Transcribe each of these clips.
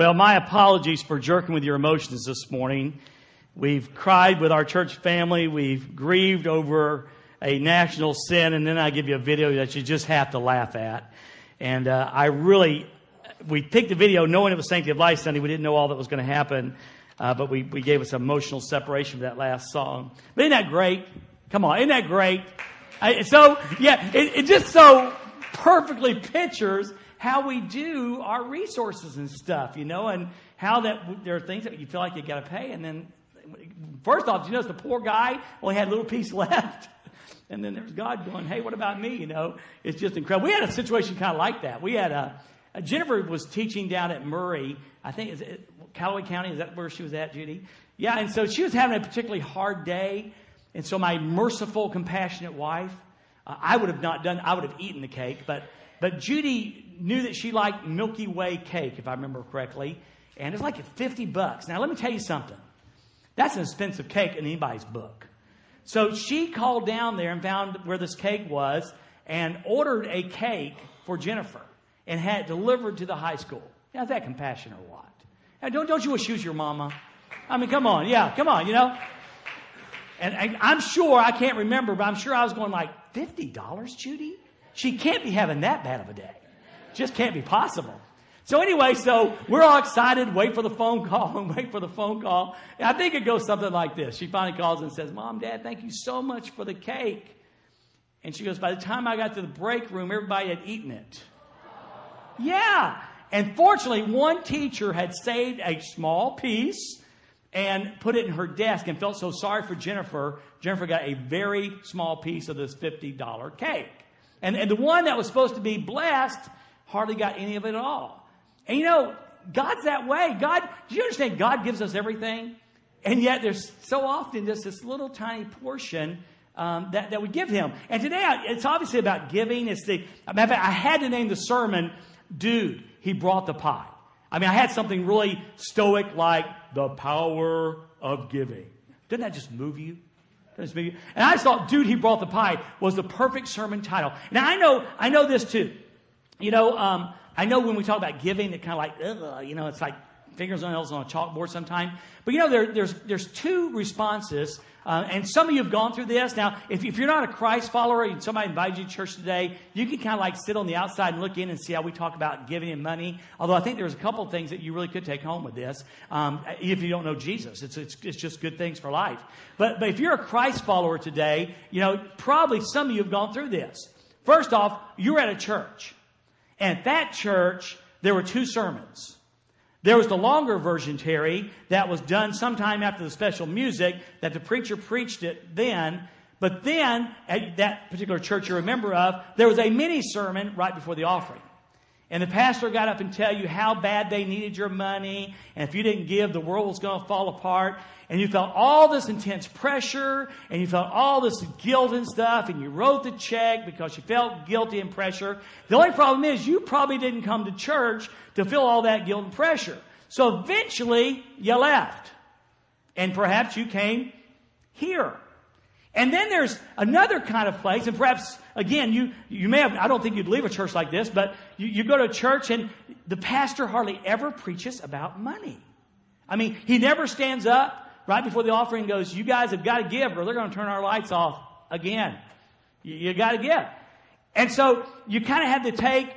Well, my apologies for jerking with your emotions this morning. We've cried with our church family. We've grieved over a national sin, and then I give you a video that you just have to laugh at. And uh, I really, we picked the video knowing it was Sanctity of Life Sunday. We didn't know all that was going to happen, uh, but we, we gave us emotional separation for that last song. But isn't that great? Come on, isn't that great? I, so, yeah, it, it just so perfectly pictures how we do our resources and stuff, you know, and how that there are things that you feel like you got to pay, and then first off, you notice the poor guy only had a little piece left. And then there's God going, hey, what about me? You know, it's just incredible. We had a situation kind of like that. We had a, a Jennifer was teaching down at Murray. I think is it Callaway County. Is that where she was at, Judy? Yeah. And so she was having a particularly hard day. And so my merciful, compassionate wife, uh, I would have not done. I would have eaten the cake, but but Judy knew that she liked Milky Way cake, if I remember correctly, and it's like 50 bucks. Now, let me tell you something. That's an expensive cake in anybody's book. So she called down there and found where this cake was and ordered a cake for Jennifer and had it delivered to the high school. Now, is that compassion or what? Now, don't, don't you was your mama? I mean, come on. Yeah, come on, you know? And, and I'm sure, I can't remember, but I'm sure I was going like, $50, Judy? She can't be having that bad of a day. Just can't be possible. So anyway, so we're all excited, wait for the phone call and wait for the phone call. And I think it goes something like this. She finally calls and says, Mom, Dad, thank you so much for the cake. And she goes, By the time I got to the break room, everybody had eaten it. Yeah. And fortunately, one teacher had saved a small piece and put it in her desk and felt so sorry for Jennifer. Jennifer got a very small piece of this $50 cake. And, and the one that was supposed to be blessed hardly got any of it at all. And you know, God's that way. God, do you understand? God gives us everything. And yet there's so often just this little tiny portion um, that, that we give him. And today it's obviously about giving. It's the, I had to name the sermon, Dude, He Brought the Pie. I mean, I had something really stoic like the power of giving. Doesn't that just move you? And I just thought, dude, he brought the pie was the perfect sermon title. Now I know, I know this too. You know, um, I know when we talk about giving, it kind of like, ugh, you know, it's like fingers on nails on a chalkboard sometime. But you know, there, there's there's two responses uh, and some of you have gone through this. Now, if, if you're not a Christ follower and somebody invited you to church today, you can kind of like sit on the outside and look in and see how we talk about giving and money. Although I think there's a couple things that you really could take home with this um, if you don't know Jesus. It's, it's, it's just good things for life. But, but if you're a Christ follower today, you know, probably some of you have gone through this. First off, you're at a church. And at that church, there were two sermons. There was the longer version, Terry, that was done sometime after the special music that the preacher preached it then. But then, at that particular church you're a member of, there was a mini sermon right before the offering. And the pastor got up and tell you how bad they needed your money, and if you didn't give, the world was going to fall apart. And you felt all this intense pressure, and you felt all this guilt and stuff, and you wrote the check because you felt guilty and pressure. The only problem is you probably didn't come to church to feel all that guilt and pressure. So eventually, you left. And perhaps you came here. And then there's another kind of place, and perhaps, again, you, you may have, I don't think you'd leave a church like this, but you, you go to a church and the pastor hardly ever preaches about money. I mean, he never stands up right before the offering goes, you guys have got to give or they're going to turn our lights off again. You, you got to give. And so you kind of have to take,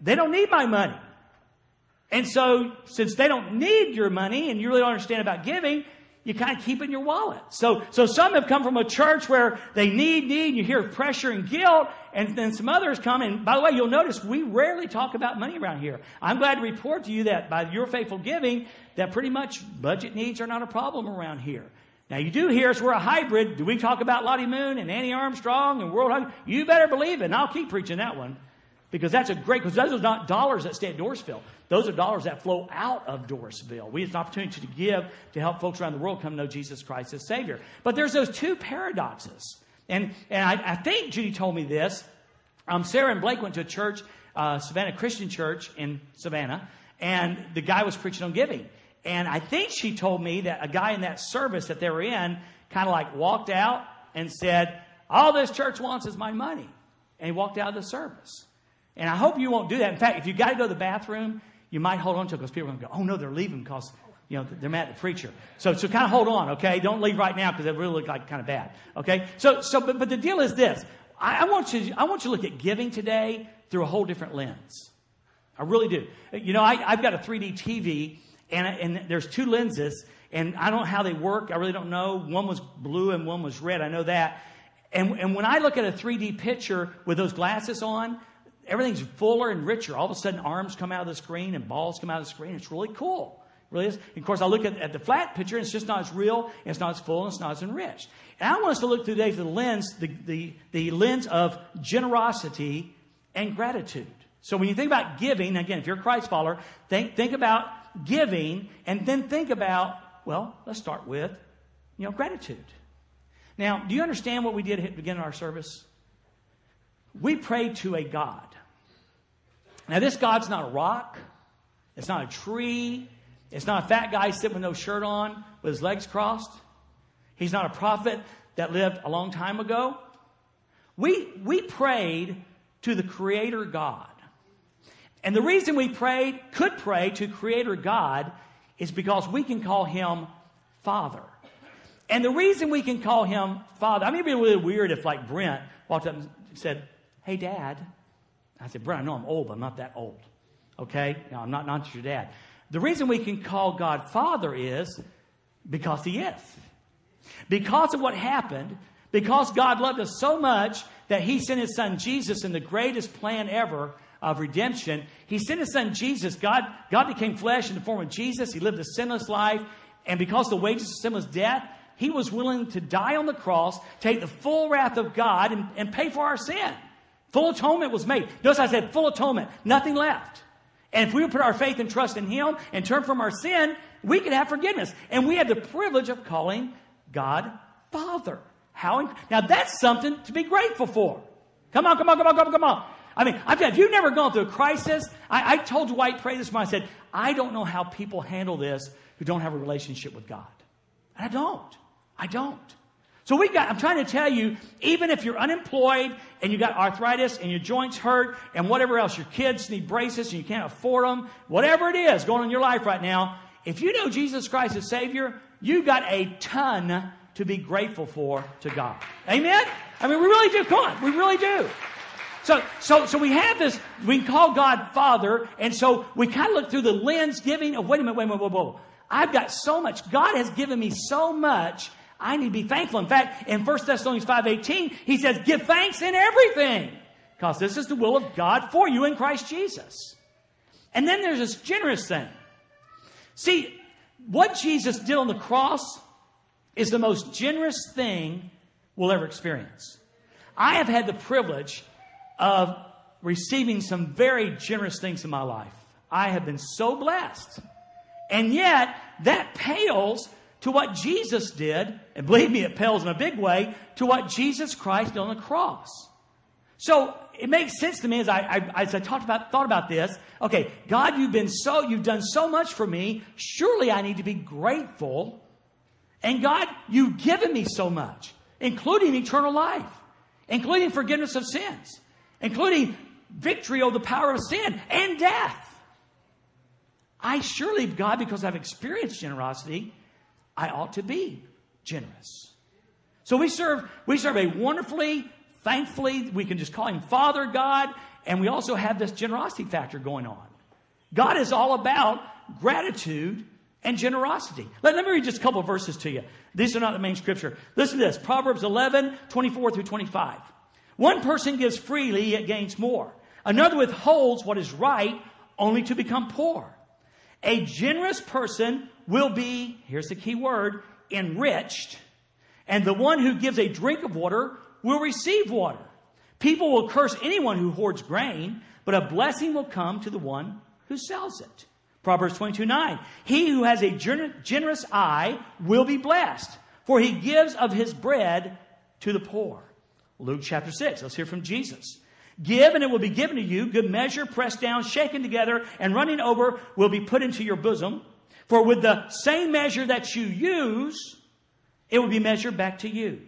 they don't need my money. And so, since they don't need your money and you really don't understand about giving, you kind of keep in your wallet. So, so some have come from a church where they need, need, you hear pressure and guilt, and then some others come. And by the way, you'll notice we rarely talk about money around here. I'm glad to report to you that by your faithful giving, that pretty much budget needs are not a problem around here. Now you do hear us, we're a hybrid. Do we talk about Lottie Moon and Annie Armstrong and World Hunger? You better believe it, and I'll keep preaching that one. Because that's a great, because those are not dollars that stay at Dorsville. Those are dollars that flow out of Dorsville. We have an opportunity to give to help folks around the world come know Jesus Christ as Savior. But there's those two paradoxes. And, and I, I think Judy told me this. Um, Sarah and Blake went to a church, uh, Savannah Christian Church in Savannah, and the guy was preaching on giving. And I think she told me that a guy in that service that they were in kind of like walked out and said, All this church wants is my money. And he walked out of the service. And I hope you won't do that. In fact, if you got to go to the bathroom, you might hold on to it because people are going to go, oh no, they're leaving because you know, they're mad at the preacher. So, so kind of hold on, okay? Don't leave right now because it really look like kind of bad, okay? So, so, but, but the deal is this. I, I, want you, I want you to look at giving today through a whole different lens. I really do. You know, I, I've got a 3D TV and, and there's two lenses and I don't know how they work. I really don't know. One was blue and one was red. I know that. And, and when I look at a 3D picture with those glasses on, everything's fuller and richer. All of a sudden, arms come out of the screen and balls come out of the screen. It's really cool really is. And of course, I look at, at the flat picture, and it's just not as real, it's not as full, and it's not as enriched. And I want us to look today through the lens, the, the, the lens of generosity and gratitude. So when you think about giving, again, if you're a Christ follower, think, think about giving, and then think about, well, let's start with, you know, gratitude. Now, do you understand what we did at the beginning of our service? We prayed to a God. Now, this God's not a rock. It's not a tree. It's not a fat guy sitting with no shirt on with his legs crossed. He's not a prophet that lived a long time ago. We, we prayed to the Creator God. And the reason we prayed, could pray to Creator God, is because we can call Him Father. And the reason we can call Him Father, I mean, it'd be really weird if, like, Brent walked up and said, Hey, Dad. I said, Brent, I know I'm old, but I'm not that old. Okay? No, I'm not, not your dad. The reason we can call God Father is because He is. Because of what happened, because God loved us so much that He sent His Son Jesus in the greatest plan ever of redemption. He sent His Son Jesus. God, God became flesh in the form of Jesus. He lived a sinless life. And because the wages of sin was death, He was willing to die on the cross, take the full wrath of God, and, and pay for our sin. Full atonement was made. Notice I said full atonement, nothing left. And if we would put our faith and trust in Him and turn from our sin, we could have forgiveness. And we have the privilege of calling God Father. How? Now that's something to be grateful for. Come on, come on, come on, come on, come on. I mean, I've, if you've never gone through a crisis, I, I told Dwight pray this morning. I said, I don't know how people handle this who don't have a relationship with God. And I don't. I don't. So we got, I'm trying to tell you, even if you're unemployed and you got arthritis and your joints hurt and whatever else, your kids need braces and you can't afford them, whatever it is going on in your life right now, if you know Jesus Christ as Savior, you got a ton to be grateful for to God. Amen? I mean, we really do. Come on. We really do. So, so, so we have this, we call God Father, and so we kind of look through the lens giving of, wait a minute, wait a minute, whoa, whoa. I've got so much. God has given me so much I need to be thankful. In fact, in 1 Thessalonians 5.18, he says, give thanks in everything. Because this is the will of God for you in Christ Jesus. And then there's this generous thing. See, what Jesus did on the cross is the most generous thing we'll ever experience. I have had the privilege of receiving some very generous things in my life. I have been so blessed. And yet, that pales to what Jesus did, and believe me, it pales in a big way, to what Jesus Christ did on the cross. So it makes sense to me as I, I, as I talked about, thought about this. Okay, God, you've been so, you've done so much for me. Surely I need to be grateful. And God, you've given me so much, including eternal life, including forgiveness of sins, including victory over the power of sin and death. I surely, God, because I've experienced generosity, I ought to be generous. So we serve, we serve a wonderfully, thankfully, we can just call him Father God, and we also have this generosity factor going on. God is all about gratitude and generosity. Let, let me read just a couple verses to you. These are not the main scripture. Listen to this Proverbs 11, 24 through 25. One person gives freely, yet gains more. Another withholds what is right, only to become poor. A generous person will be, here's the key word, enriched. And the one who gives a drink of water will receive water. People will curse anyone who hoards grain, but a blessing will come to the one who sells it. Proverbs 22 9. He who has a generous eye will be blessed, for he gives of his bread to the poor. Luke chapter 6. Let's hear from Jesus. Give and it will be given to you. Good measure, pressed down, shaken together, and running over will be put into your bosom. For with the same measure that you use, it will be measured back to you.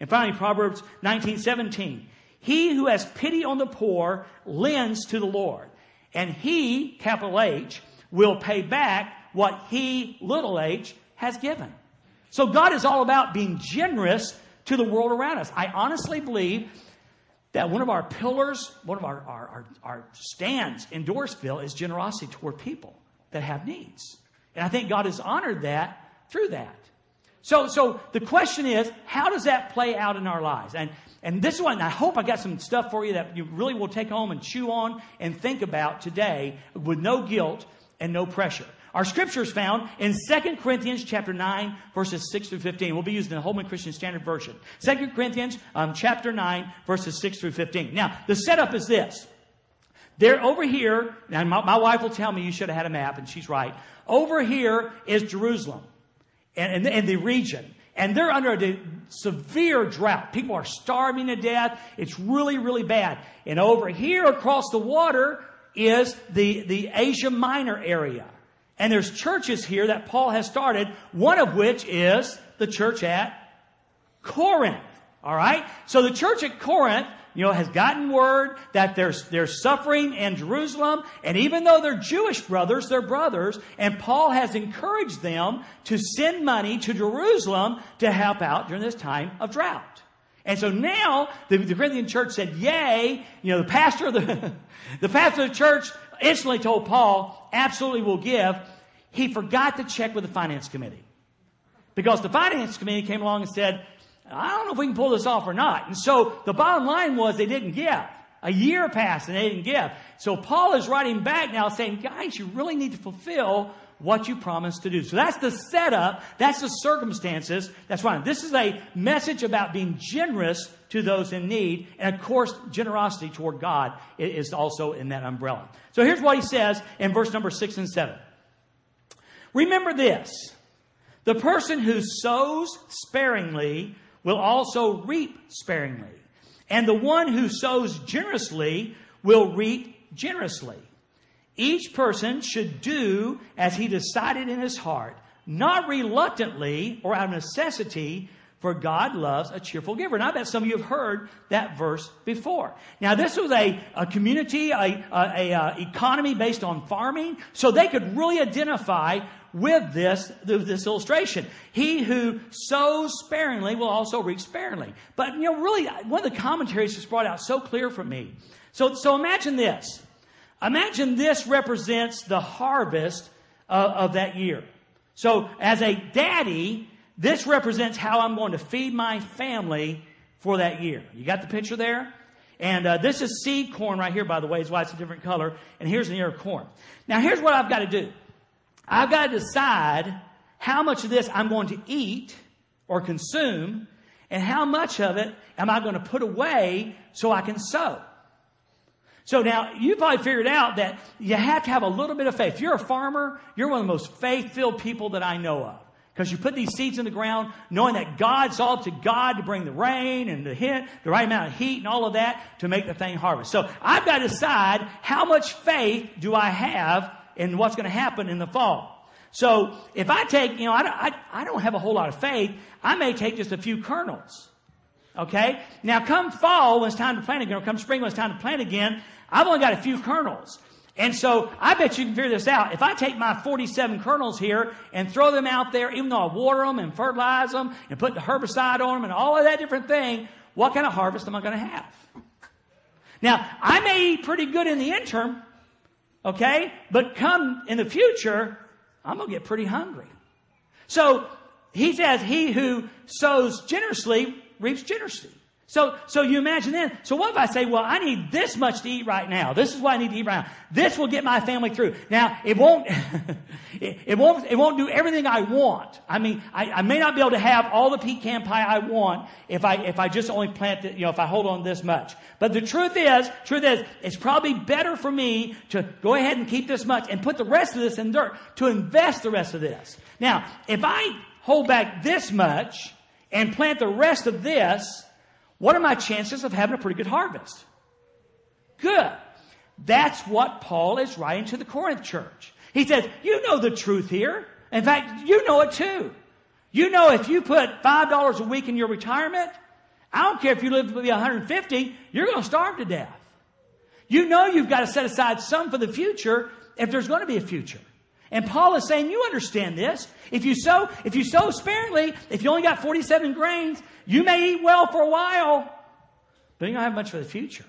And finally, Proverbs 19, 17. He who has pity on the poor lends to the Lord. And he, capital H, will pay back what he, little h, has given. So God is all about being generous to the world around us. I honestly believe that one of our pillars, one of our, our, our, our stands in Dorsville is generosity toward people that have needs. And I think God has honored that through that. So, so the question is, how does that play out in our lives? And, and this one, I hope I got some stuff for you that you really will take home and chew on and think about today with no guilt and no pressure. Our scripture is found in 2 Corinthians chapter 9, verses 6 through 15. We'll be using the Holman Christian Standard Version. 2 Corinthians um, chapter 9, verses 6 through 15. Now, the setup is this. They're over here, and my, my wife will tell me you should have had a map, and she's right. Over here is Jerusalem and, and, and the region. And they're under a severe drought. People are starving to death. It's really, really bad. And over here across the water is the, the Asia Minor area. And there's churches here that Paul has started, one of which is the church at Corinth. All right? So the church at Corinth, you know, has gotten word that there's, there's suffering in Jerusalem. And even though they're Jewish brothers, they're brothers. And Paul has encouraged them to send money to Jerusalem to help out during this time of drought. And so now the, the Corinthian church said, yay. You know, the pastor of the, the pastor of the church instantly told Paul, absolutely will give. He forgot to check with the finance committee. Because the finance committee came along and said, I don't know if we can pull this off or not. And so the bottom line was they didn't give. A year passed and they didn't give. So Paul is writing back now saying, guys, you really need to fulfill what you promised to do. So that's the setup. That's the circumstances. That's why This is a message about being generous to those in need. And of course, generosity toward God is also in that umbrella. So here's what he says in verse number six and seven. Remember this. The person who sows sparingly will also reap sparingly. And the one who sows generously will reap generously. Each person should do as he decided in his heart, not reluctantly or out of necessity, for God loves a cheerful giver. And I bet some of you have heard that verse before. Now, this was a, a community, a, a, a, uh, economy based on farming, so they could really identify with this, this illustration. He who sows sparingly will also reap sparingly. But, you know, really, one of the commentaries just brought out so clear for me. So, so imagine this. Imagine this represents the harvest of, of that year. So as a daddy, this represents how I'm going to feed my family for that year. You got the picture there? And uh, this is seed corn right here, by the way, is why it's a different color. And here's an ear of corn. Now, here's what I've got to do. I've got to decide how much of this I'm going to eat or consume, and how much of it am I going to put away so I can sow. So now you probably figured out that you have to have a little bit of faith. If you're a farmer, you're one of the most faith-filled people that I know of. Because you put these seeds in the ground knowing that God's all up to God to bring the rain and the hit, the right amount of heat and all of that to make the thing harvest. So I've got to decide how much faith do I have in what's going to happen in the fall. So if I take, you know, I, I, I don't have a whole lot of faith. I may take just a few kernels. Okay? Now come fall when it's time to plant again, or come spring when it's time to plant again, I've only got a few kernels. And so I bet you can figure this out. If I take my 47 kernels here and throw them out there, even though I water them and fertilize them and put the herbicide on them and all of that different thing, what kind of harvest am I going to have? Now, I may eat pretty good in the interim, okay? But come in the future, I'm going to get pretty hungry. So he says, he who sows generously reaps generously. So, so you imagine then, so what if I say, well, I need this much to eat right now. This is what I need to eat right now. This will get my family through. Now, it won't, it, it, won't, it won't do everything I want. I mean, I, I, may not be able to have all the pecan pie I want if I, if I just only plant it, you know, if I hold on this much. But the truth is, truth is, it's probably better for me to go ahead and keep this much and put the rest of this in dirt, to invest the rest of this. Now, if I hold back this much and plant the rest of this, what are my chances of having a pretty good harvest? Good. That's what Paul is writing to the Corinth church. He says, you know the truth here. In fact, you know it too. You know if you put $5 a week in your retirement, I don't care if you live to be 150, you're going to starve to death. You know you've got to set aside some for the future if there's going to be a future. And Paul is saying, you understand this. If you sow, if you sow sparingly, if you only got 47 grains, you may eat well for a while, but you don't have much for the future.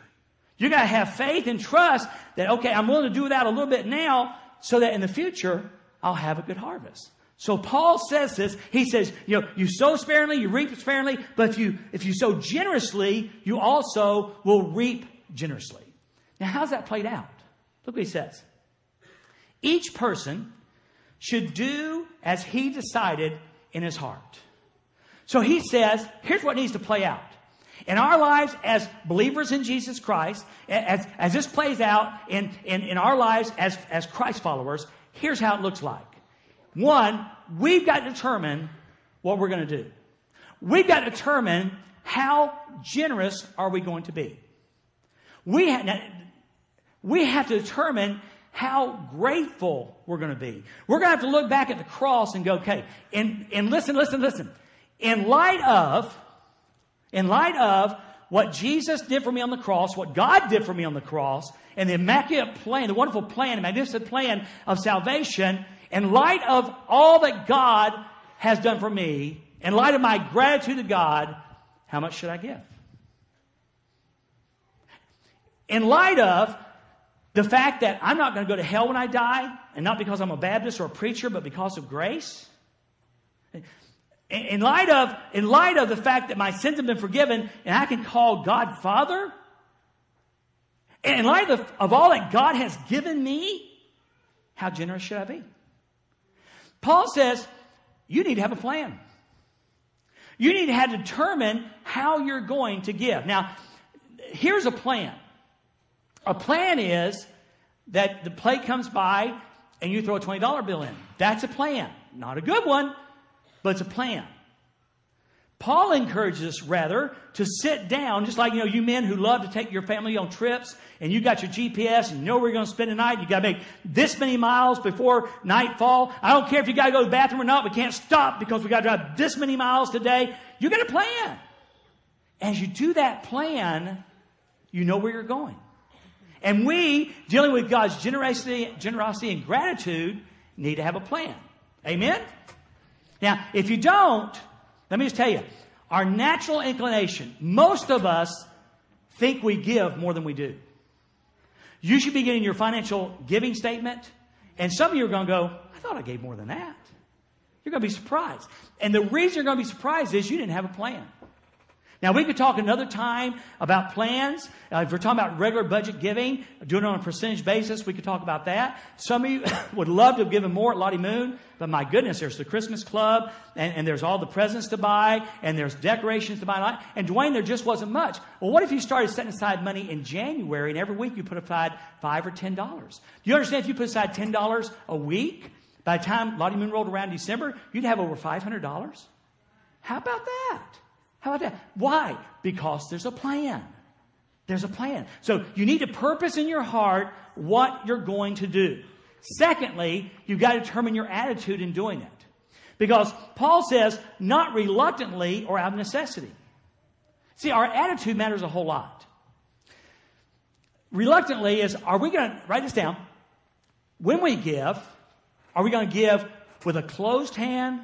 You gotta have faith and trust that, okay, I'm willing to do that a little bit now so that in the future, I'll have a good harvest. So Paul says this. He says, you know, you sow sparingly, you reap sparingly, but if you, if you sow generously, you also will reap generously. Now, how's that played out? Look what he says. Each person should do as he decided in his heart. So he says, here's what needs to play out. In our lives as believers in Jesus Christ, as, as this plays out in, in, in our lives as, as Christ followers, here's how it looks like. One, we've got to determine what we're going to do. We've got to determine how generous are we going to be. We, ha- we have to determine how grateful we're going to be. We're going to have to look back at the cross and go, okay, and, and listen, listen, listen. In light of, in light of what Jesus did for me on the cross, what God did for me on the cross, and the immaculate plan, the wonderful plan, the magnificent plan of salvation, in light of all that God has done for me, in light of my gratitude to God, how much should I give? In light of the fact that I'm not going to go to hell when I die, and not because I'm a Baptist or a preacher, but because of grace. In light of, in light of the fact that my sins have been forgiven and I can call God Father, in light of, of all that God has given me, how generous should I be? Paul says, you need to have a plan. You need to have to determine how you're going to give. Now, here's a plan. A plan is that the plate comes by and you throw a $20 bill in. That's a plan. Not a good one, but it's a plan. Paul encourages us rather to sit down, just like you know, you men who love to take your family on trips and you got your GPS and you know where you're going to spend the night. You got to make this many miles before nightfall. I don't care if you got to go to the bathroom or not. We can't stop because we got to drive this many miles today. You got a plan. As you do that plan, you know where you're going. And we, dealing with God's generosity, generosity and gratitude, need to have a plan. Amen? Now, if you don't, let me just tell you, our natural inclination, most of us think we give more than we do. You should be getting your financial giving statement, and some of you are going to go, I thought I gave more than that. You're going to be surprised. And the reason you're going to be surprised is you didn't have a plan. Now, we could talk another time about plans. Uh, if we're talking about regular budget giving, doing it on a percentage basis, we could talk about that. Some of you would love to have given more at Lottie Moon, but my goodness, there's the Christmas Club, and, and there's all the presents to buy, and there's decorations to buy. And Dwayne, there just wasn't much. Well, what if you started setting aside money in January, and every week you put aside five or ten dollars? Do you understand if you put aside ten dollars a week, by the time Lottie Moon rolled around December, you'd have over five hundred dollars? How about that? How about that? Why? Because there's a plan. There's a plan. So you need to purpose in your heart what you're going to do. Secondly, you've got to determine your attitude in doing it. Because Paul says, not reluctantly or out of necessity. See, our attitude matters a whole lot. Reluctantly is, are we going to, write this down, when we give, are we going to give with a closed hand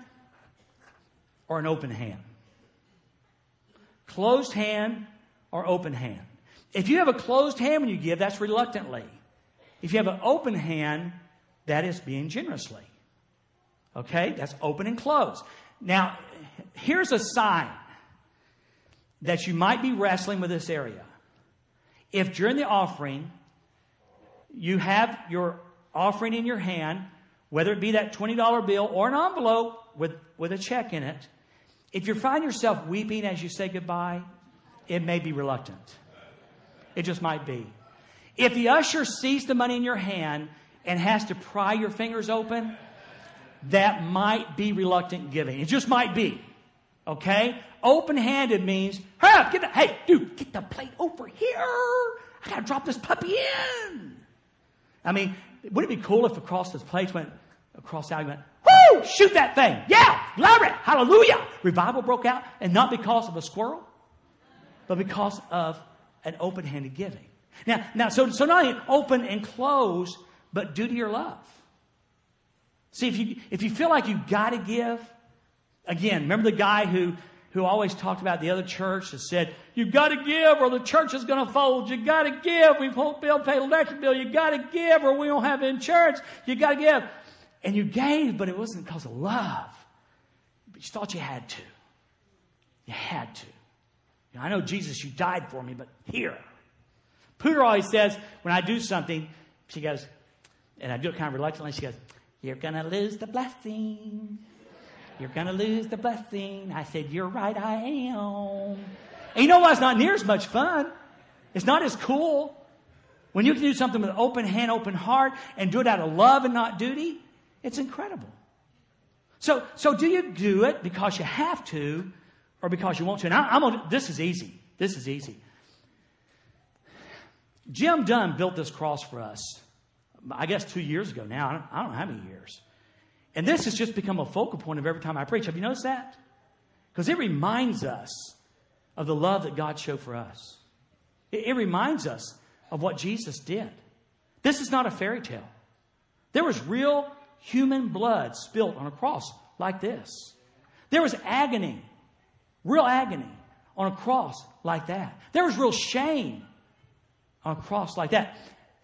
or an open hand? Closed hand or open hand. If you have a closed hand when you give, that's reluctantly. If you have an open hand, that is being generously. Okay? That's open and closed. Now, here's a sign that you might be wrestling with this area. If during the offering, you have your offering in your hand, whether it be that $20 bill or an envelope with, with a check in it, if you find yourself weeping as you say goodbye, it may be reluctant. It just might be. If the usher sees the money in your hand and has to pry your fingers open, that might be reluctant giving. It just might be. Okay? Open handed means, hey, get the, hey, dude, get the plate over here. I gotta drop this puppy in. I mean, wouldn't it be cool if across this plate went, across the aisle went, Shoot that thing. Yeah! Glory! Hallelujah! Revival broke out, and not because of a squirrel, but because of an open handed giving. Now, now so, so not only open and close, but due to your love. See, if you, if you feel like you've got to give, again, remember the guy who, who always talked about the other church that said, you've got to give or the church is going to fold. You've got to give. We won't be able to pay the electric bill. You've got to give or we don't have insurance. You've got to give. And you gave, but it wasn't because of love. But you thought you had to. You had to. You know, I know, Jesus, you died for me, but here. Pooter always says, when I do something, she goes, and I do it kind of reluctantly, she goes, You're going to lose the blessing. You're going to lose the blessing. I said, You're right, I am. And you know why it's not near as much fun? It's not as cool. When you can do something with open hand, open heart, and do it out of love and not duty, it's incredible. So, so do you do it because you have to or because you want to? And I, am this is easy. This is easy. Jim Dunn built this cross for us, I guess two years ago now. I don't, I don't know how many years. And this has just become a focal point of every time I preach. Have you noticed that? Because it reminds us of the love that God showed for us. It, it reminds us of what Jesus did. This is not a fairy tale. There was real human blood spilt on a cross like this. There was agony, real agony on a cross like that. There was real shame on a cross like that.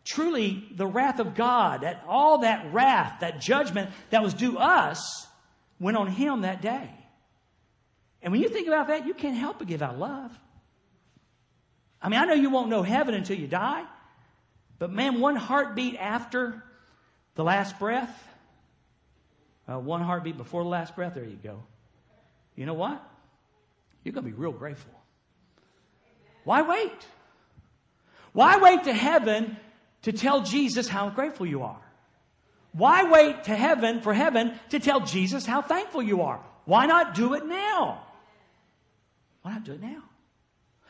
Truly, the wrath of God, that all that wrath, that judgment that was due us, went on him that day. And when you think about that, you can't help but give out love. I mean, I know you won't know heaven until you die, but man, one heartbeat after the last breath, uh, one heartbeat before the last breath, there you go. You know what? You're going to be real grateful. Why wait? Why wait to heaven to tell Jesus how grateful you are? Why wait to heaven for heaven to tell Jesus how thankful you are? Why not do it now? Why not do it now?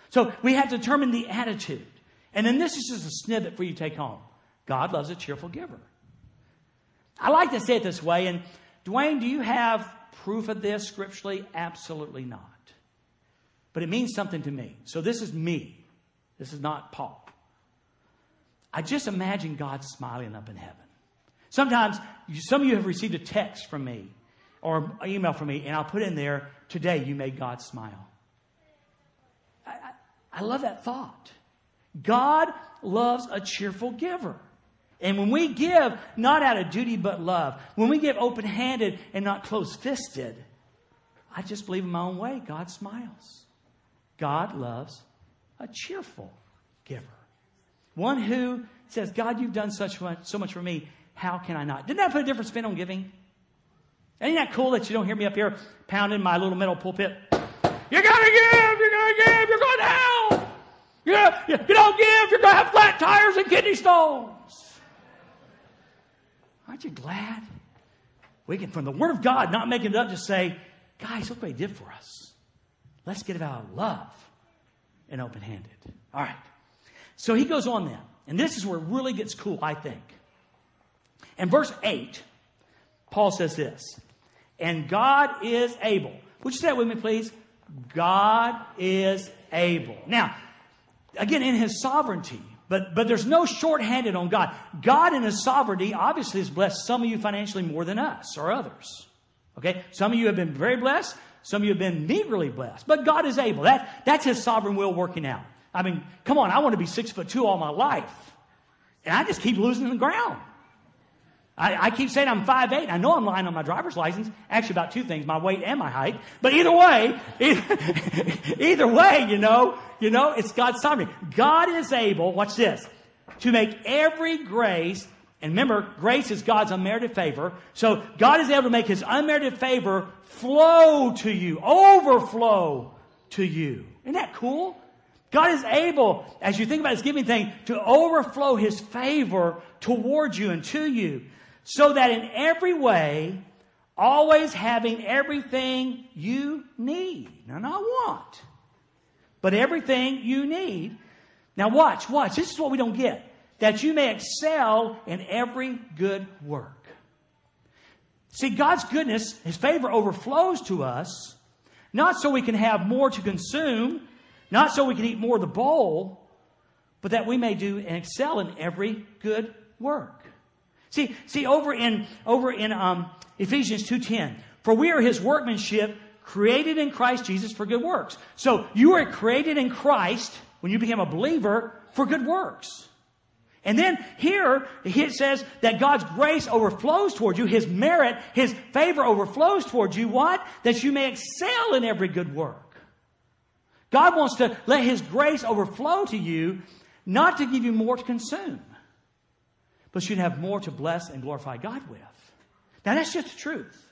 So we have to determine the attitude. And then this is just a snippet for you to take home. God loves a cheerful giver. I like to say it this way, and Dwayne, do you have proof of this scripturally? Absolutely not. But it means something to me. So this is me. This is not Paul. I just imagine God smiling up in heaven. Sometimes, some of you have received a text from me or an email from me, and I'll put in there, today you made God smile. I, I, I love that thought. God loves a cheerful giver. And when we give, not out of duty but love, when we give open handed and not close fisted, I just believe in my own way, God smiles. God loves a cheerful giver. One who says, God, you've done such much, so much for me. How can I not? Didn't that put a different spin on giving? Ain't that cool that you don't hear me up here pounding my little metal pulpit? You gotta give, you're gonna give, you're going to hell. You, you, you don't give, you're gonna have flat tires and kidney stones. Aren't you glad? We can, from the Word of God, not making it up, just say, guys, look what He did for us. Let's get it out of love and open handed. All right. So he goes on then. And this is where it really gets cool, I think. In verse 8, Paul says this And God is able. Would you say that with me, please? God is able. Now, again, in his sovereignty, but, but there's no shorthanded on God. God, in his sovereignty, obviously has blessed some of you financially more than us or others. Okay? Some of you have been very blessed. Some of you have been meagerly blessed. But God is able. That, that's his sovereign will working out. I mean, come on, I want to be six foot two all my life. And I just keep losing the ground. I, I keep saying I'm five eight. I know I'm lying on my driver's license. Actually, about two things: my weight and my height. But either way, either, either way, you know, you know, it's God's sovereignty. God is able. Watch this: to make every grace. And remember, grace is God's unmerited favor. So God is able to make His unmerited favor flow to you, overflow to you. Isn't that cool? God is able, as you think about his giving thing, to overflow his favor towards you and to you, so that in every way, always having everything you need. Now, not want, but everything you need. Now, watch, watch. This is what we don't get. That you may excel in every good work. See, God's goodness, His favor overflows to us, not so we can have more to consume, not so we can eat more of the bowl, but that we may do and excel in every good work. See, see over in over in um, Ephesians two ten, for we are His workmanship, created in Christ Jesus for good works. So you are created in Christ when you became a believer for good works. And then here it says that God's grace overflows towards you, His merit, His favor overflows towards you. What? That you may excel in every good work. God wants to let His grace overflow to you, not to give you more to consume, but you'd have more to bless and glorify God with. Now that's just the truth.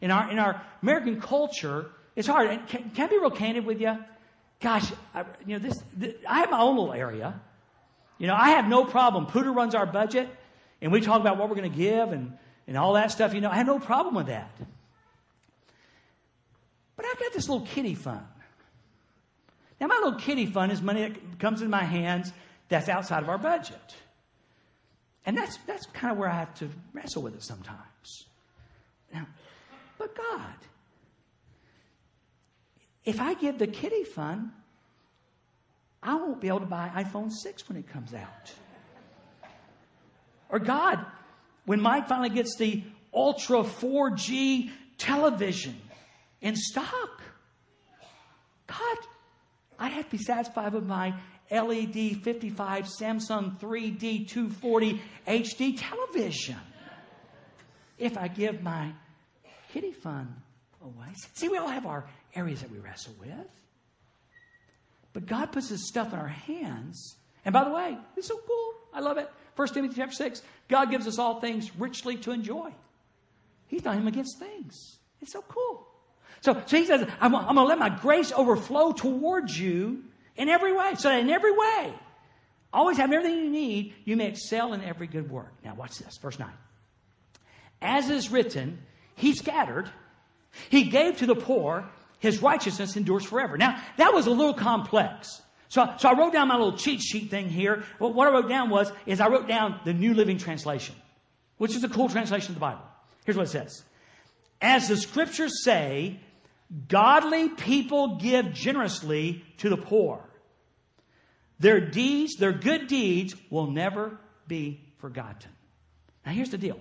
In our, in our American culture, it's hard. Can, can I be real candid with you? Gosh, I, you know, this, this, I have my own little area. You know, I have no problem. Pooter runs our budget, and we talk about what we're going to give and, and all that stuff. You know, I have no problem with that. But I've got this little kitty fund. Now, my little kitty fund is money that comes in my hands that's outside of our budget. And that's, that's kind of where I have to wrestle with it sometimes. Now, but God, if I give the kitty fund I won't be able to buy iPhone 6 when it comes out. Or God, when Mike finally gets the Ultra 4G television in stock, God, I have to be satisfied with my LED 55 Samsung 3D 240 HD television. If I give my kitty fund away. See, we all have our areas that we wrestle with. But God puts His stuff in our hands. And by the way, it's so cool. I love it. 1 Timothy chapter 6, God gives us all things richly to enjoy. He's not even against things. It's so cool. So, so he says, I'm, I'm going to let my grace overflow towards you in every way. So that in every way, always have everything you need, you may excel in every good work. Now watch this, verse 9. As is written, he scattered, he gave to the poor, his righteousness endures forever. Now, that was a little complex. So, so I wrote down my little cheat sheet thing here. Well, what I wrote down was, is I wrote down the New Living Translation, which is a cool translation of the Bible. Here's what it says. As the scriptures say, godly people give generously to the poor. Their deeds, their good deeds will never be forgotten. Now here's the deal.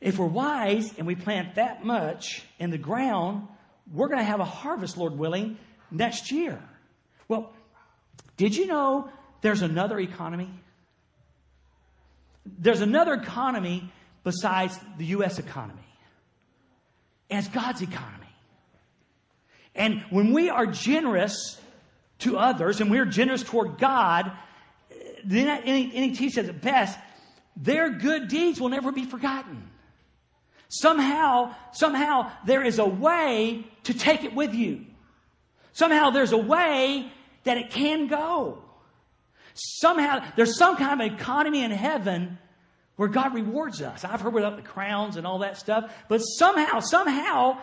If we're wise and we plant that much in the ground, we're going to have a harvest, Lord willing, next year. Well, did you know there's another economy? There's another economy besides the U.S. economy. It's God's economy. And when we are generous to others and we're generous toward God, then NET says it best, their good deeds will never be forgotten. Somehow, somehow there is a way to take it with you. Somehow there's a way that it can go. Somehow there's some kind of economy in heaven where God rewards us. I've heard about the crowns and all that stuff, but somehow, somehow,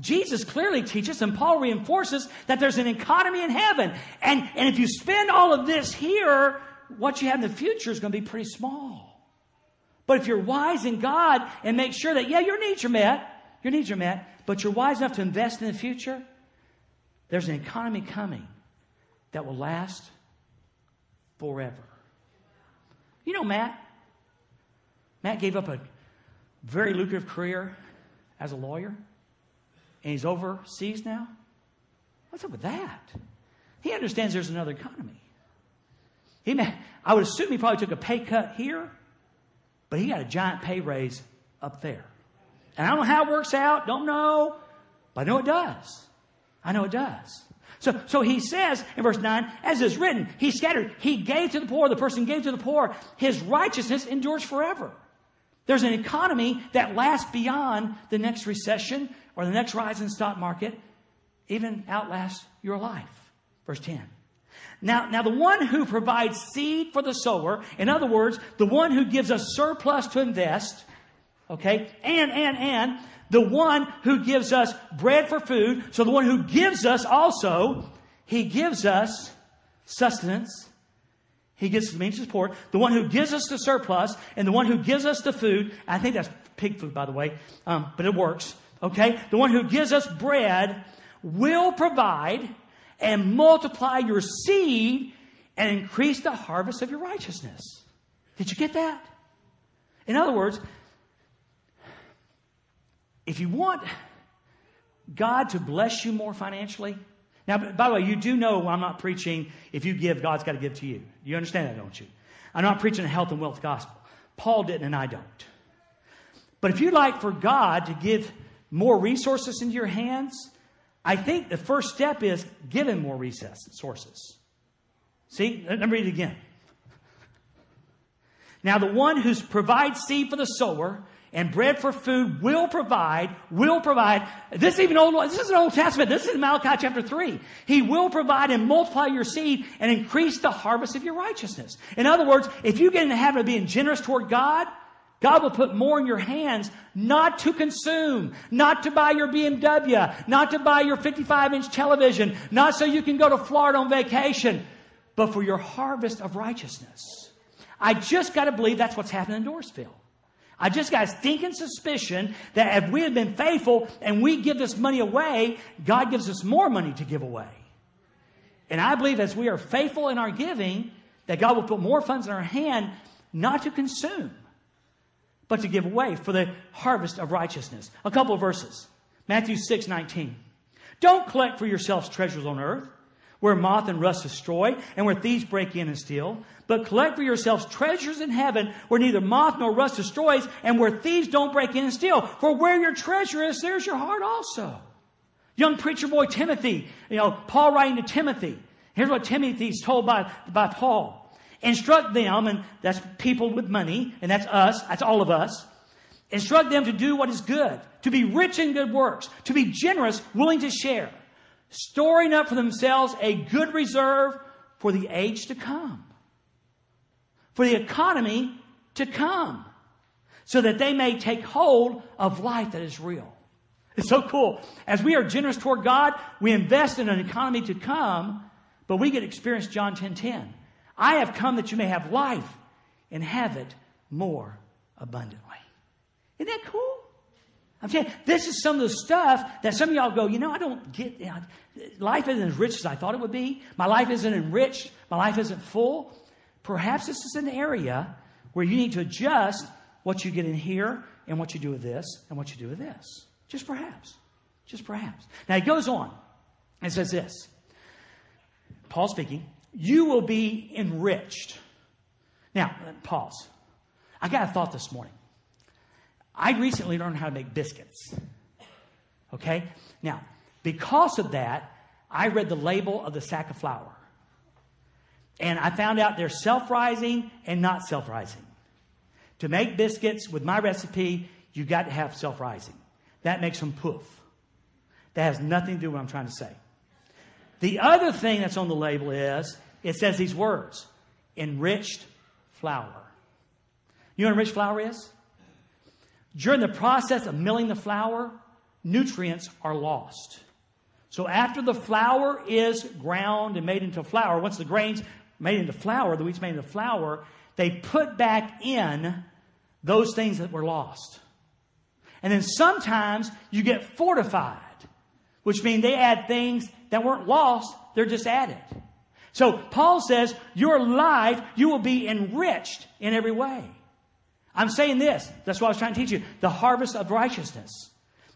Jesus clearly teaches and Paul reinforces that there's an economy in heaven. And, and if you spend all of this here, what you have in the future is going to be pretty small. But if you're wise in God and make sure that, yeah, your needs are met, your needs are met, but you're wise enough to invest in the future, there's an economy coming that will last forever. You know Matt? Matt gave up a very lucrative career as a lawyer, and he's overseas now. What's up with that? He understands there's another economy. He may, I would assume he probably took a pay cut here but he got a giant pay raise up there. And I don't know how it works out, don't know, but I know it does. I know it does. So, so he says in verse 9, as is written, he scattered, he gave to the poor, the person gave to the poor, his righteousness endures forever. There's an economy that lasts beyond the next recession or the next rise in stock market, even outlasts your life. Verse 10. Now, now the one who provides seed for the sower, in other words, the one who gives us surplus to invest, okay, and, and, and, the one who gives us bread for food, so the one who gives us also, he gives us sustenance. He gives us means to support. The one who gives us the surplus and the one who gives us the food, I think that's pig food, by the way, um, but it works. Okay? The one who gives us bread will provide and multiply your seed and increase the harvest of your righteousness. Did you get that? In other words, if you want God to bless you more financially, now, by the way, you do know I'm not preaching if you give, God's got to give to you. You understand that, don't you? I'm not preaching a health and wealth gospel. Paul didn't, and I don't. But if you'd like for God to give more resources into your hands, I think the first step is giving more resources. See, let me read it again. Now, the one who provides seed for the sower and bread for food will provide, will provide. This is even old, this is an Old Testament. This is Malachi chapter 3. He will provide and multiply your seed and increase the harvest of your righteousness. In other words, if you get in the habit of being generous toward God, God will put more in your hands not to consume, not to buy your BMW, not to buy your 55 inch television, not so you can go to Florida on vacation, but for your harvest of righteousness. I just got to believe that's what's happening in Dorsville. I just got a stinking suspicion that if we had been faithful and we give this money away, God gives us more money to give away. And I believe as we are faithful in our giving, that God will put more funds in our hand, not to consume, but to give away for the harvest of righteousness. A couple of verses. Matthew 6, 19. Don't collect for yourselves treasures on earth, where moth and rust destroy, and where thieves break in and steal. But collect for yourselves treasures in heaven, where neither moth nor rust destroys, and where thieves don't break in and steal. For where your treasure is, there's your heart also. Young preacher boy Timothy, you know, Paul writing to Timothy. Here's what Timothy's told by, by Paul. Instruct them, and that's people with money, and that's us, that's all of us. Instruct them to do what is good, to be rich in good works, to be generous, willing to share, storing up for themselves a good reserve for the age to come, for the economy to come, so that they may take hold of life that is real. It's so cool. As we are generous toward God, we invest in an economy to come, but we get experience John 10 10. I have come that you may have life and have it more abundantly. Isn't that cool? I'm saying this is some of the stuff that some of y'all go, you know, I don't get, you know, life isn't as rich as I thought it would be. My life isn't enriched. My life isn't full. Perhaps this is an area where you need to adjust what you get in here and what you do with this and what you do with this. Just perhaps. Just perhaps. Now he goes on and says this. Paul speaking, you will be enriched. Now, uh, pause. I got a thought this morning. I recently learned how to make biscuits. Okay? Now, because of that, I read the label of the sack of flour. And I found out they're self rising and not self rising. To make biscuits with my recipe, you got to have self rising. That makes them poof. That has nothing to do with what I'm trying to say. The other thing that's on the label is it says these words enriched flour. You know what enriched flour is? During the process of milling the flour, nutrients are lost. So after the flour is ground and made into flour, once the grains made into flour, the wheat's made into flour, they put back in those things that were lost. And then sometimes you get fortified, which means they add things that weren't lost, they're just added. So Paul says, your life, you will be enriched in every way. I'm saying this, that's what I was trying to teach you, the harvest of righteousness.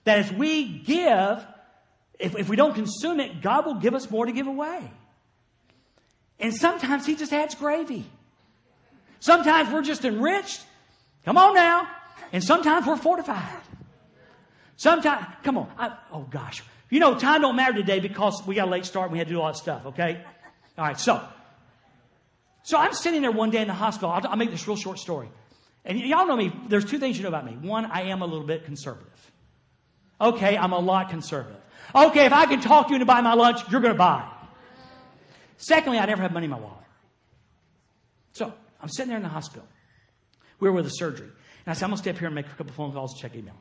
That as we give, if, if we don't consume it, God will give us more to give away. And sometimes He just adds gravy. Sometimes we're just enriched. Come on now. And sometimes we're fortified. Sometimes, come on. I, oh gosh. You know, time don't matter today because we got a late start and we had to do all that stuff, okay? All right, so. So I'm sitting there one day in the hospital. I'll, I'll make this real short story. And y- y'all know me. There's two things you know about me. One, I am a little bit conservative. Okay, I'm a lot conservative. Okay, if I can talk you into buying my lunch, you're going to buy. Secondly, I never have money in my wallet. So I'm sitting there in the hospital. We were with a surgery. And I said, I'm going to stay up here and make a couple phone calls and check email.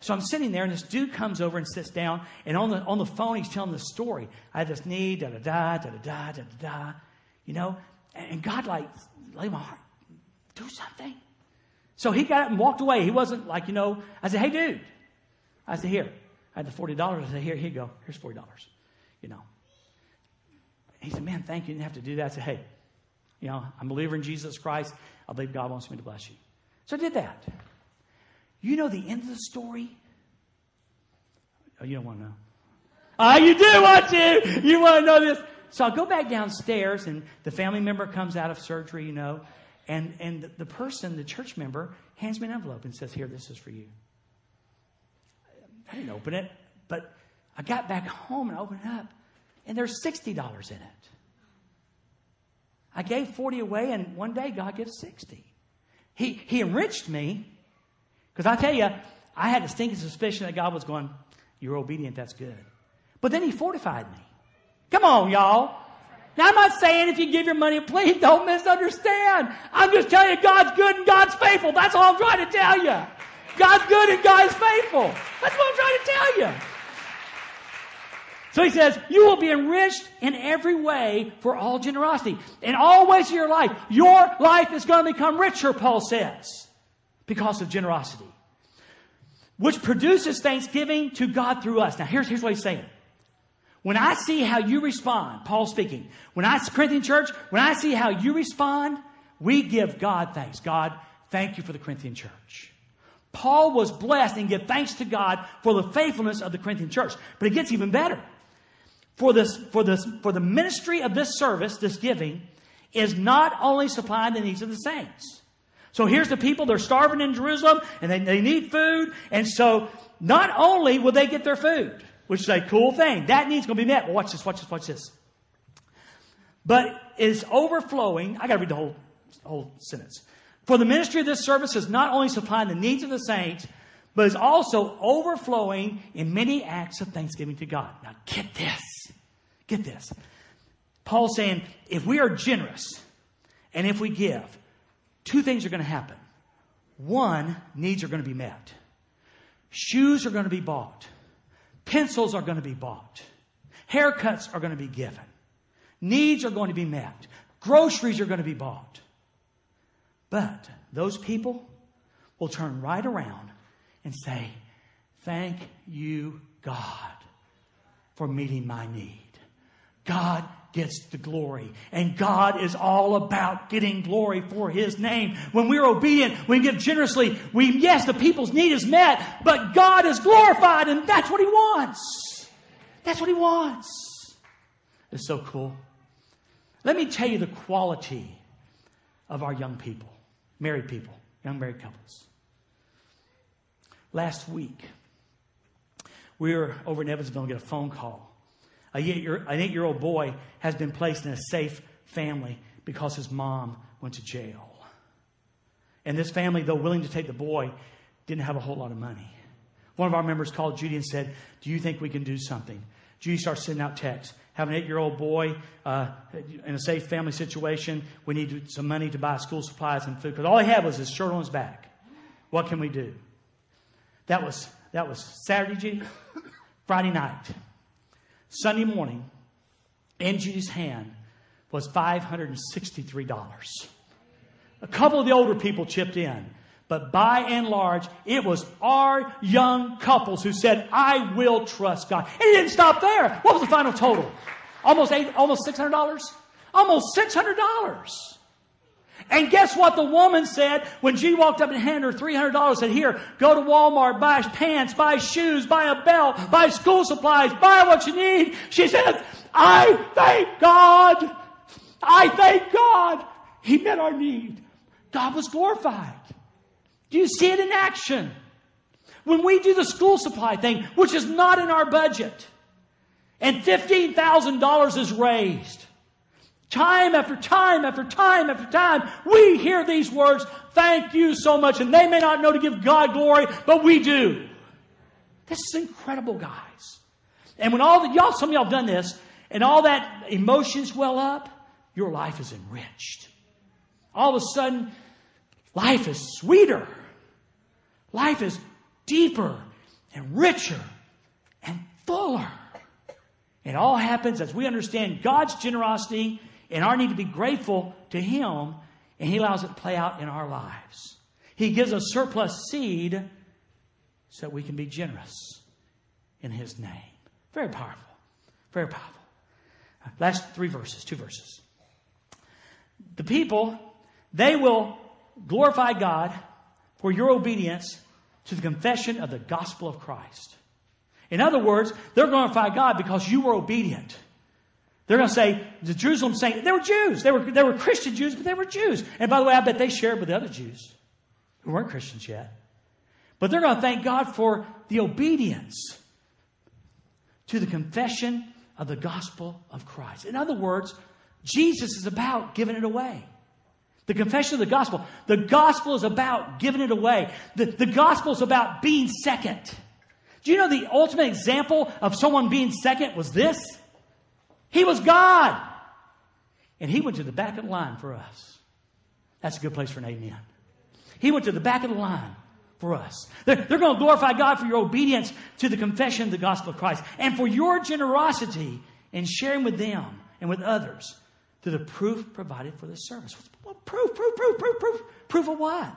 So I'm sitting there, and this dude comes over and sits down, and on the, on the phone, he's telling the story. I had this knee, da da da, da da da, da da you know, and God, like, lay my heart, do something. So he got up and walked away. He wasn't like, you know, I said, hey, dude. I said, here. I had the $40. I said, here, here you go. Here's $40, you know. He said, man, thank you. You didn't have to do that. I said, hey, You know, I'm a believer in Jesus Christ. I believe God wants me to bless you. So I did that. You know the end of the story? Oh, you don't want to know. Oh, you do want to. You want to know this. So I go back downstairs, and the family member comes out of surgery, you know, and, and the person, the church member, hands me an envelope and says, Here, this is for you. I didn't open it, but I got back home and I opened it up, and there's $60 in it. I gave 40 away, and one day God gives 60. He, he enriched me, because I tell you, I had a stinking suspicion that God was going, You're obedient, that's good. But then He fortified me. Come on, y'all. Now, I'm not saying if you give your money, please don't misunderstand. I'm just telling you God's good and God's faithful. That's all I'm trying to tell you. God's good and God's faithful. That's what I'm trying to tell you. So he says, you will be enriched in every way for all generosity. In all ways of your life, your life is going to become richer, Paul says, because of generosity. Which produces thanksgiving to God through us. Now here's, here's what he's saying. When I see how you respond, Paul speaking, when I, Corinthian church, when I see how you respond, we give God thanks. God, thank you for the Corinthian church. Paul was blessed and give thanks to God for the faithfulness of the Corinthian church. But it gets even better. For this, for this, for the ministry of this service, this giving, is not only supplying the needs of the saints. So here's the people, they're starving in Jerusalem and they, they need food. And so not only will they get their food, which is a cool thing. That need's going to be met. Well, watch this, watch this, watch this. But is overflowing. I got to read the whole, whole sentence. For the ministry of this service is not only supplying the needs of the saints, but is also overflowing in many acts of thanksgiving to God. Now, get this. Get this. Paul's saying if we are generous and if we give, two things are going to happen. One, needs are going to be met. Shoes are going to be bought. Pencils are going to be bought. Haircuts are going to be given. Needs are going to be met. Groceries are going to be bought. But those people will turn right around and say, Thank you, God, for meeting my need. God gets the glory. And God is all about getting glory for His name. When we're obedient, we give generously. We, yes, the people's need is met, but God is glorified and that's what He wants. That's what He wants. It's so cool. Let me tell you the quality of our young people, married people, young married couples. Last week, we were over in Evansville and get a phone call an eight year old boy has been placed in a safe family because his mom went to jail. And this family, though willing to take the boy, didn't have a whole lot of money. One of our members called Judy and said, Do you think we can do something? Judy starts sending out texts. Have an eight year old boy uh, in a safe family situation. We need some money to buy school supplies and food. Because all he had was his shirt on his back. What can we do? That was, that was Saturday, Judy. Friday night. Sunday morning, in Judy's hand was $563. A couple of the older people chipped in, but by and large, it was our young couples who said, I will trust God. And it didn't stop there. What was the final total? Almost eight, almost $600? Almost $600. And guess what the woman said when she walked up and handed her $300? And said, here, go to Walmart, buy pants, buy shoes, buy a belt, buy school supplies, buy what you need. She says, I thank God. I thank God. He met our need. God was glorified. Do you see it in action? When we do the school supply thing, which is not in our budget, and $15,000 is raised, Time after time after time after time, we hear these words, thank you so much. And they may not know to give God glory, but we do. This is incredible, guys. And when all the, y'all, some of y'all done this, and all that emotions well up, your life is enriched. All of a sudden, life is sweeter. Life is deeper and richer and fuller. It all happens as we understand God's generosity and our need to be grateful to Him, and He allows it to play out in our lives. He gives us surplus seed so that we can be generous in His name. Very powerful. Very powerful. Last three verses, two verses. the people, they will glorify God for your obedience to the confession of the gospel of Christ. In other words, they're glorify God because you were obedient. They're going to say, the Jerusalem saying, they were Jews. They were, they were Christian Jews, but they were Jews. And by the way, I bet they shared with the other Jews who weren't Christians yet. But they're going to thank God for the obedience to the confession of the gospel of Christ. In other words, Jesus is about giving it away. The confession of the gospel. The gospel is about giving it away. The, the gospel is about being second. Do you know the ultimate example of someone being second was this? He was God. And he went to the back of the line for us. That's a good place for an amen. He went to the back of the line for us. They're, they're going to glorify God for your obedience to the confession of the gospel of Christ and for your generosity in sharing with them and with others through the proof provided for the service. Proof, proof, proof, proof, proof. Proof of what?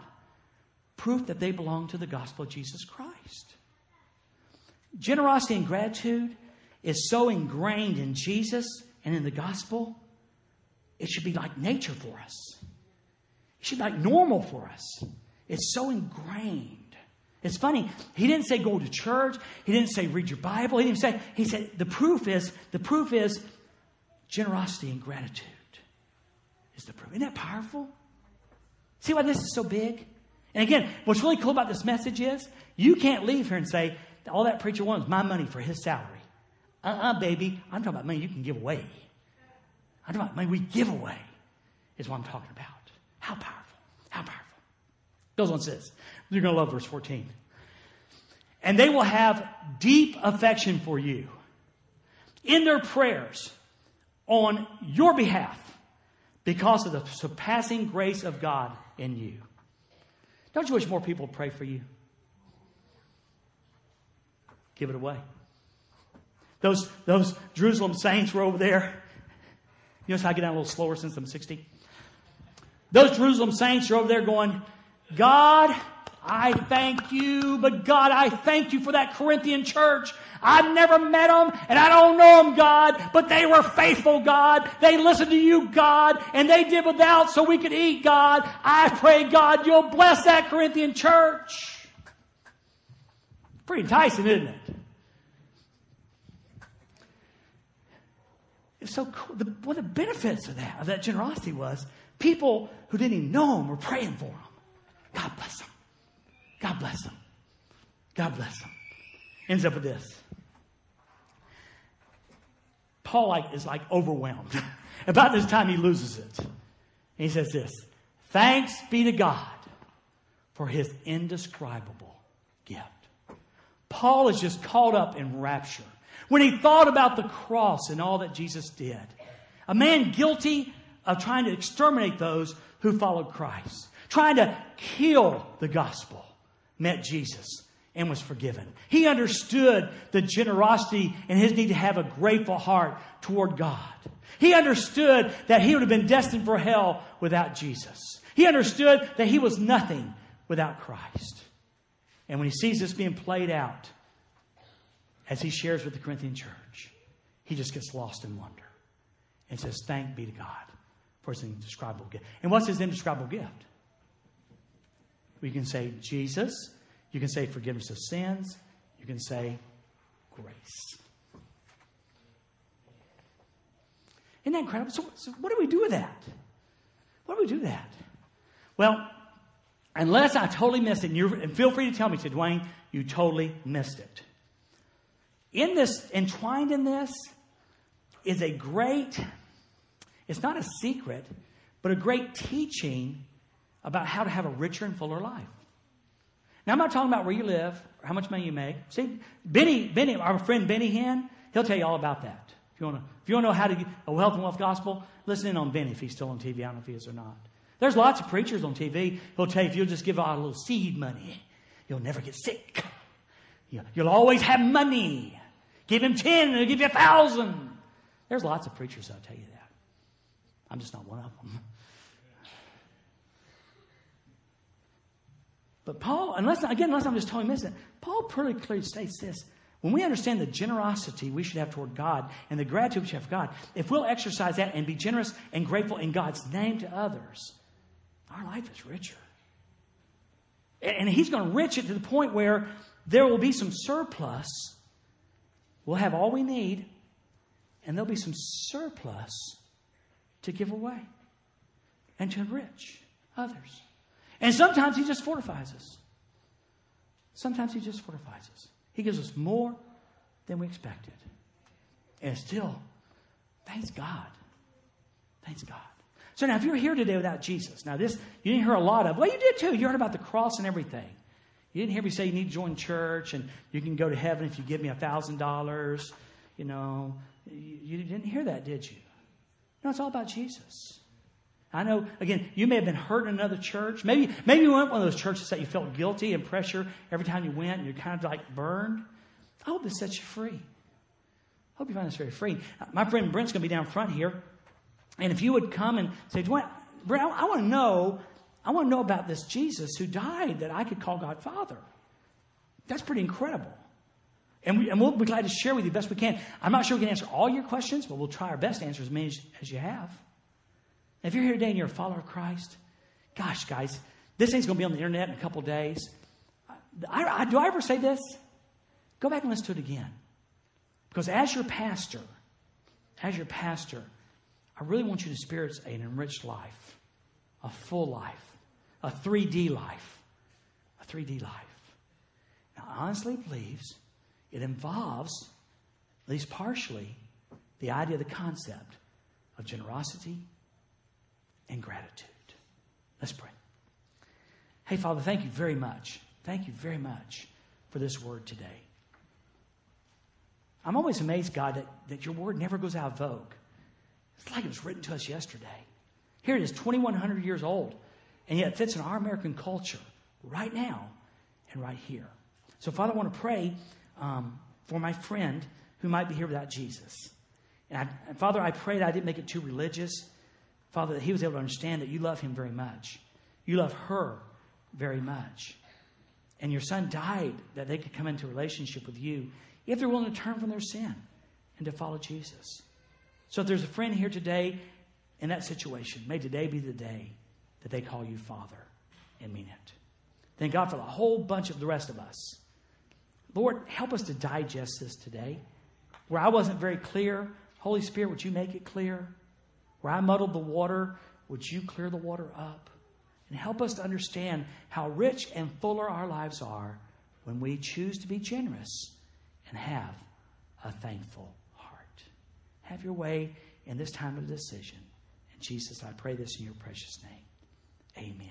Proof that they belong to the gospel of Jesus Christ. Generosity and gratitude is so ingrained in Jesus and in the gospel, it should be like nature for us. It should be like normal for us. It's so ingrained. It's funny. He didn't say go to church. He didn't say read your Bible. He didn't say, he said the proof is, the proof is generosity and gratitude is the proof. Isn't that powerful? See why this is so big? And again, what's really cool about this message is you can't leave here and say, all that preacher wants my money for his salary. Uh uh-uh, uh baby. I'm talking about money you can give away. I'm talking about money we give away, is what I'm talking about. How powerful. How powerful. Goes on says, you're going to love verse 14. And they will have deep affection for you in their prayers on your behalf because of the surpassing grace of God in you. Don't you wish more people pray for you? Give it away. Those, those Jerusalem saints were over there. You notice how I get down a little slower since I'm 60? Those Jerusalem saints are over there going, God, I thank you, but God, I thank you for that Corinthian church. I've never met them and I don't know them, God, but they were faithful, God. They listened to you, God, and they did without so we could eat, God. I pray, God, you'll bless that Corinthian church. Pretty enticing, isn't it? So cool. The, one of the benefits of that, of that generosity was people who didn't even know him were praying for him. God bless them. God bless them. God bless them. Ends up with this. Paul like, is like overwhelmed. About this time he loses it. And he says this Thanks be to God for his indescribable gift. Paul is just caught up in rapture. When he thought about the cross and all that Jesus did, a man guilty of trying to exterminate those who followed Christ, trying to kill the gospel, met Jesus and was forgiven. He understood the generosity and his need to have a grateful heart toward God. He understood that he would have been destined for hell without Jesus. He understood that he was nothing without Christ. And when he sees this being played out, as he shares with the Corinthian church, he just gets lost in wonder and says, Thank be to God for his indescribable gift. And what's his indescribable gift? We can say Jesus, you can say forgiveness of sins, you can say grace. Isn't that incredible? So, so what do we do with that? What do we do with that? Well, unless I totally missed it, and, and feel free to tell me, say, Dwayne, you totally missed it. In this, entwined in this, is a great, it's not a secret, but a great teaching about how to have a richer and fuller life. Now, I'm not talking about where you live or how much money you make. See, Benny, Benny, our friend Benny Hinn, he'll tell you all about that. If you want to, if you want to know how to get a wealth and wealth gospel, listen in on Benny if he's still on TV. I don't know if he is or not. There's lots of preachers on TV who'll tell you if you'll just give out a little seed money, you'll never get sick. You'll always have money. Give him ten and he'll give you a thousand. There's lots of preachers that'll tell you that. I'm just not one of them. But Paul, unless again, unless I'm just totally missing it, Paul pretty clearly states this: When we understand the generosity we should have toward God and the gratitude we should have for God, if we'll exercise that and be generous and grateful in God's name to others, our life is richer. And He's going to rich it to the point where there will be some surplus. We'll have all we need, and there'll be some surplus to give away and to enrich others. And sometimes He just fortifies us. Sometimes He just fortifies us. He gives us more than we expected. And still, thanks God. Thanks God. So now, if you're here today without Jesus, now this you didn't hear a lot of. Well, you did too. You heard about the cross and everything. You didn't hear me say you need to join church and you can go to heaven if you give me a thousand dollars. You know, you, you didn't hear that, did you? No, it's all about Jesus. I know, again, you may have been hurt in another church. Maybe, maybe you went one of those churches that you felt guilty and pressure every time you went and you're kind of like burned. I hope this sets you free. I hope you find this very free. My friend Brent's going to be down front here. And if you would come and say, Brent, I, I want to know, I want to know about this Jesus who died that I could call God Father. That's pretty incredible. And, we, and we'll be glad to share with you the best we can. I'm not sure we can answer all your questions, but we'll try our best to answer as many as, you have. If you're here today and you're a follower of Christ, gosh, guys, this thing's going to be on the internet in a couple days. I, I, do I ever say this? Go back and listen to it again. Because as your pastor, as your pastor, I really want you to experience an enriched life, a full life, a 3D life, a 3D life. Now, honestly believes it involves, at least partially, the idea, the concept of generosity and gratitude. Let's pray. Hey, Father, thank you very much. Thank you very much for this word today. I'm always amazed, God, that, that your word never goes out of vogue. It's like it was written to us yesterday. Here it is, 2,100 years old, and yet it fits in our American culture right now and right here. So, Father, I want to pray um, for my friend who might be here without Jesus. And, I, and Father, I pray that I didn't make it too religious. Father, that he was able to understand that you love him very much. You love her very much. And your son died that they could come into a relationship with you if they're willing to turn from their sin and to follow Jesus. So if there's a friend here today in that situation, may today be the day that they call you Father and mean it. Thank God for the whole bunch of the rest of us. Lord, help us to digest this today. Where I wasn't very clear, Holy Spirit, would you make it clear? Where I muddled the water, would you clear the water up? And help us to understand how rich and fuller our lives are when we choose to be generous and have a thankful heart. Have your way in this time of decision. And Jesus, I pray this in your precious name. Amen.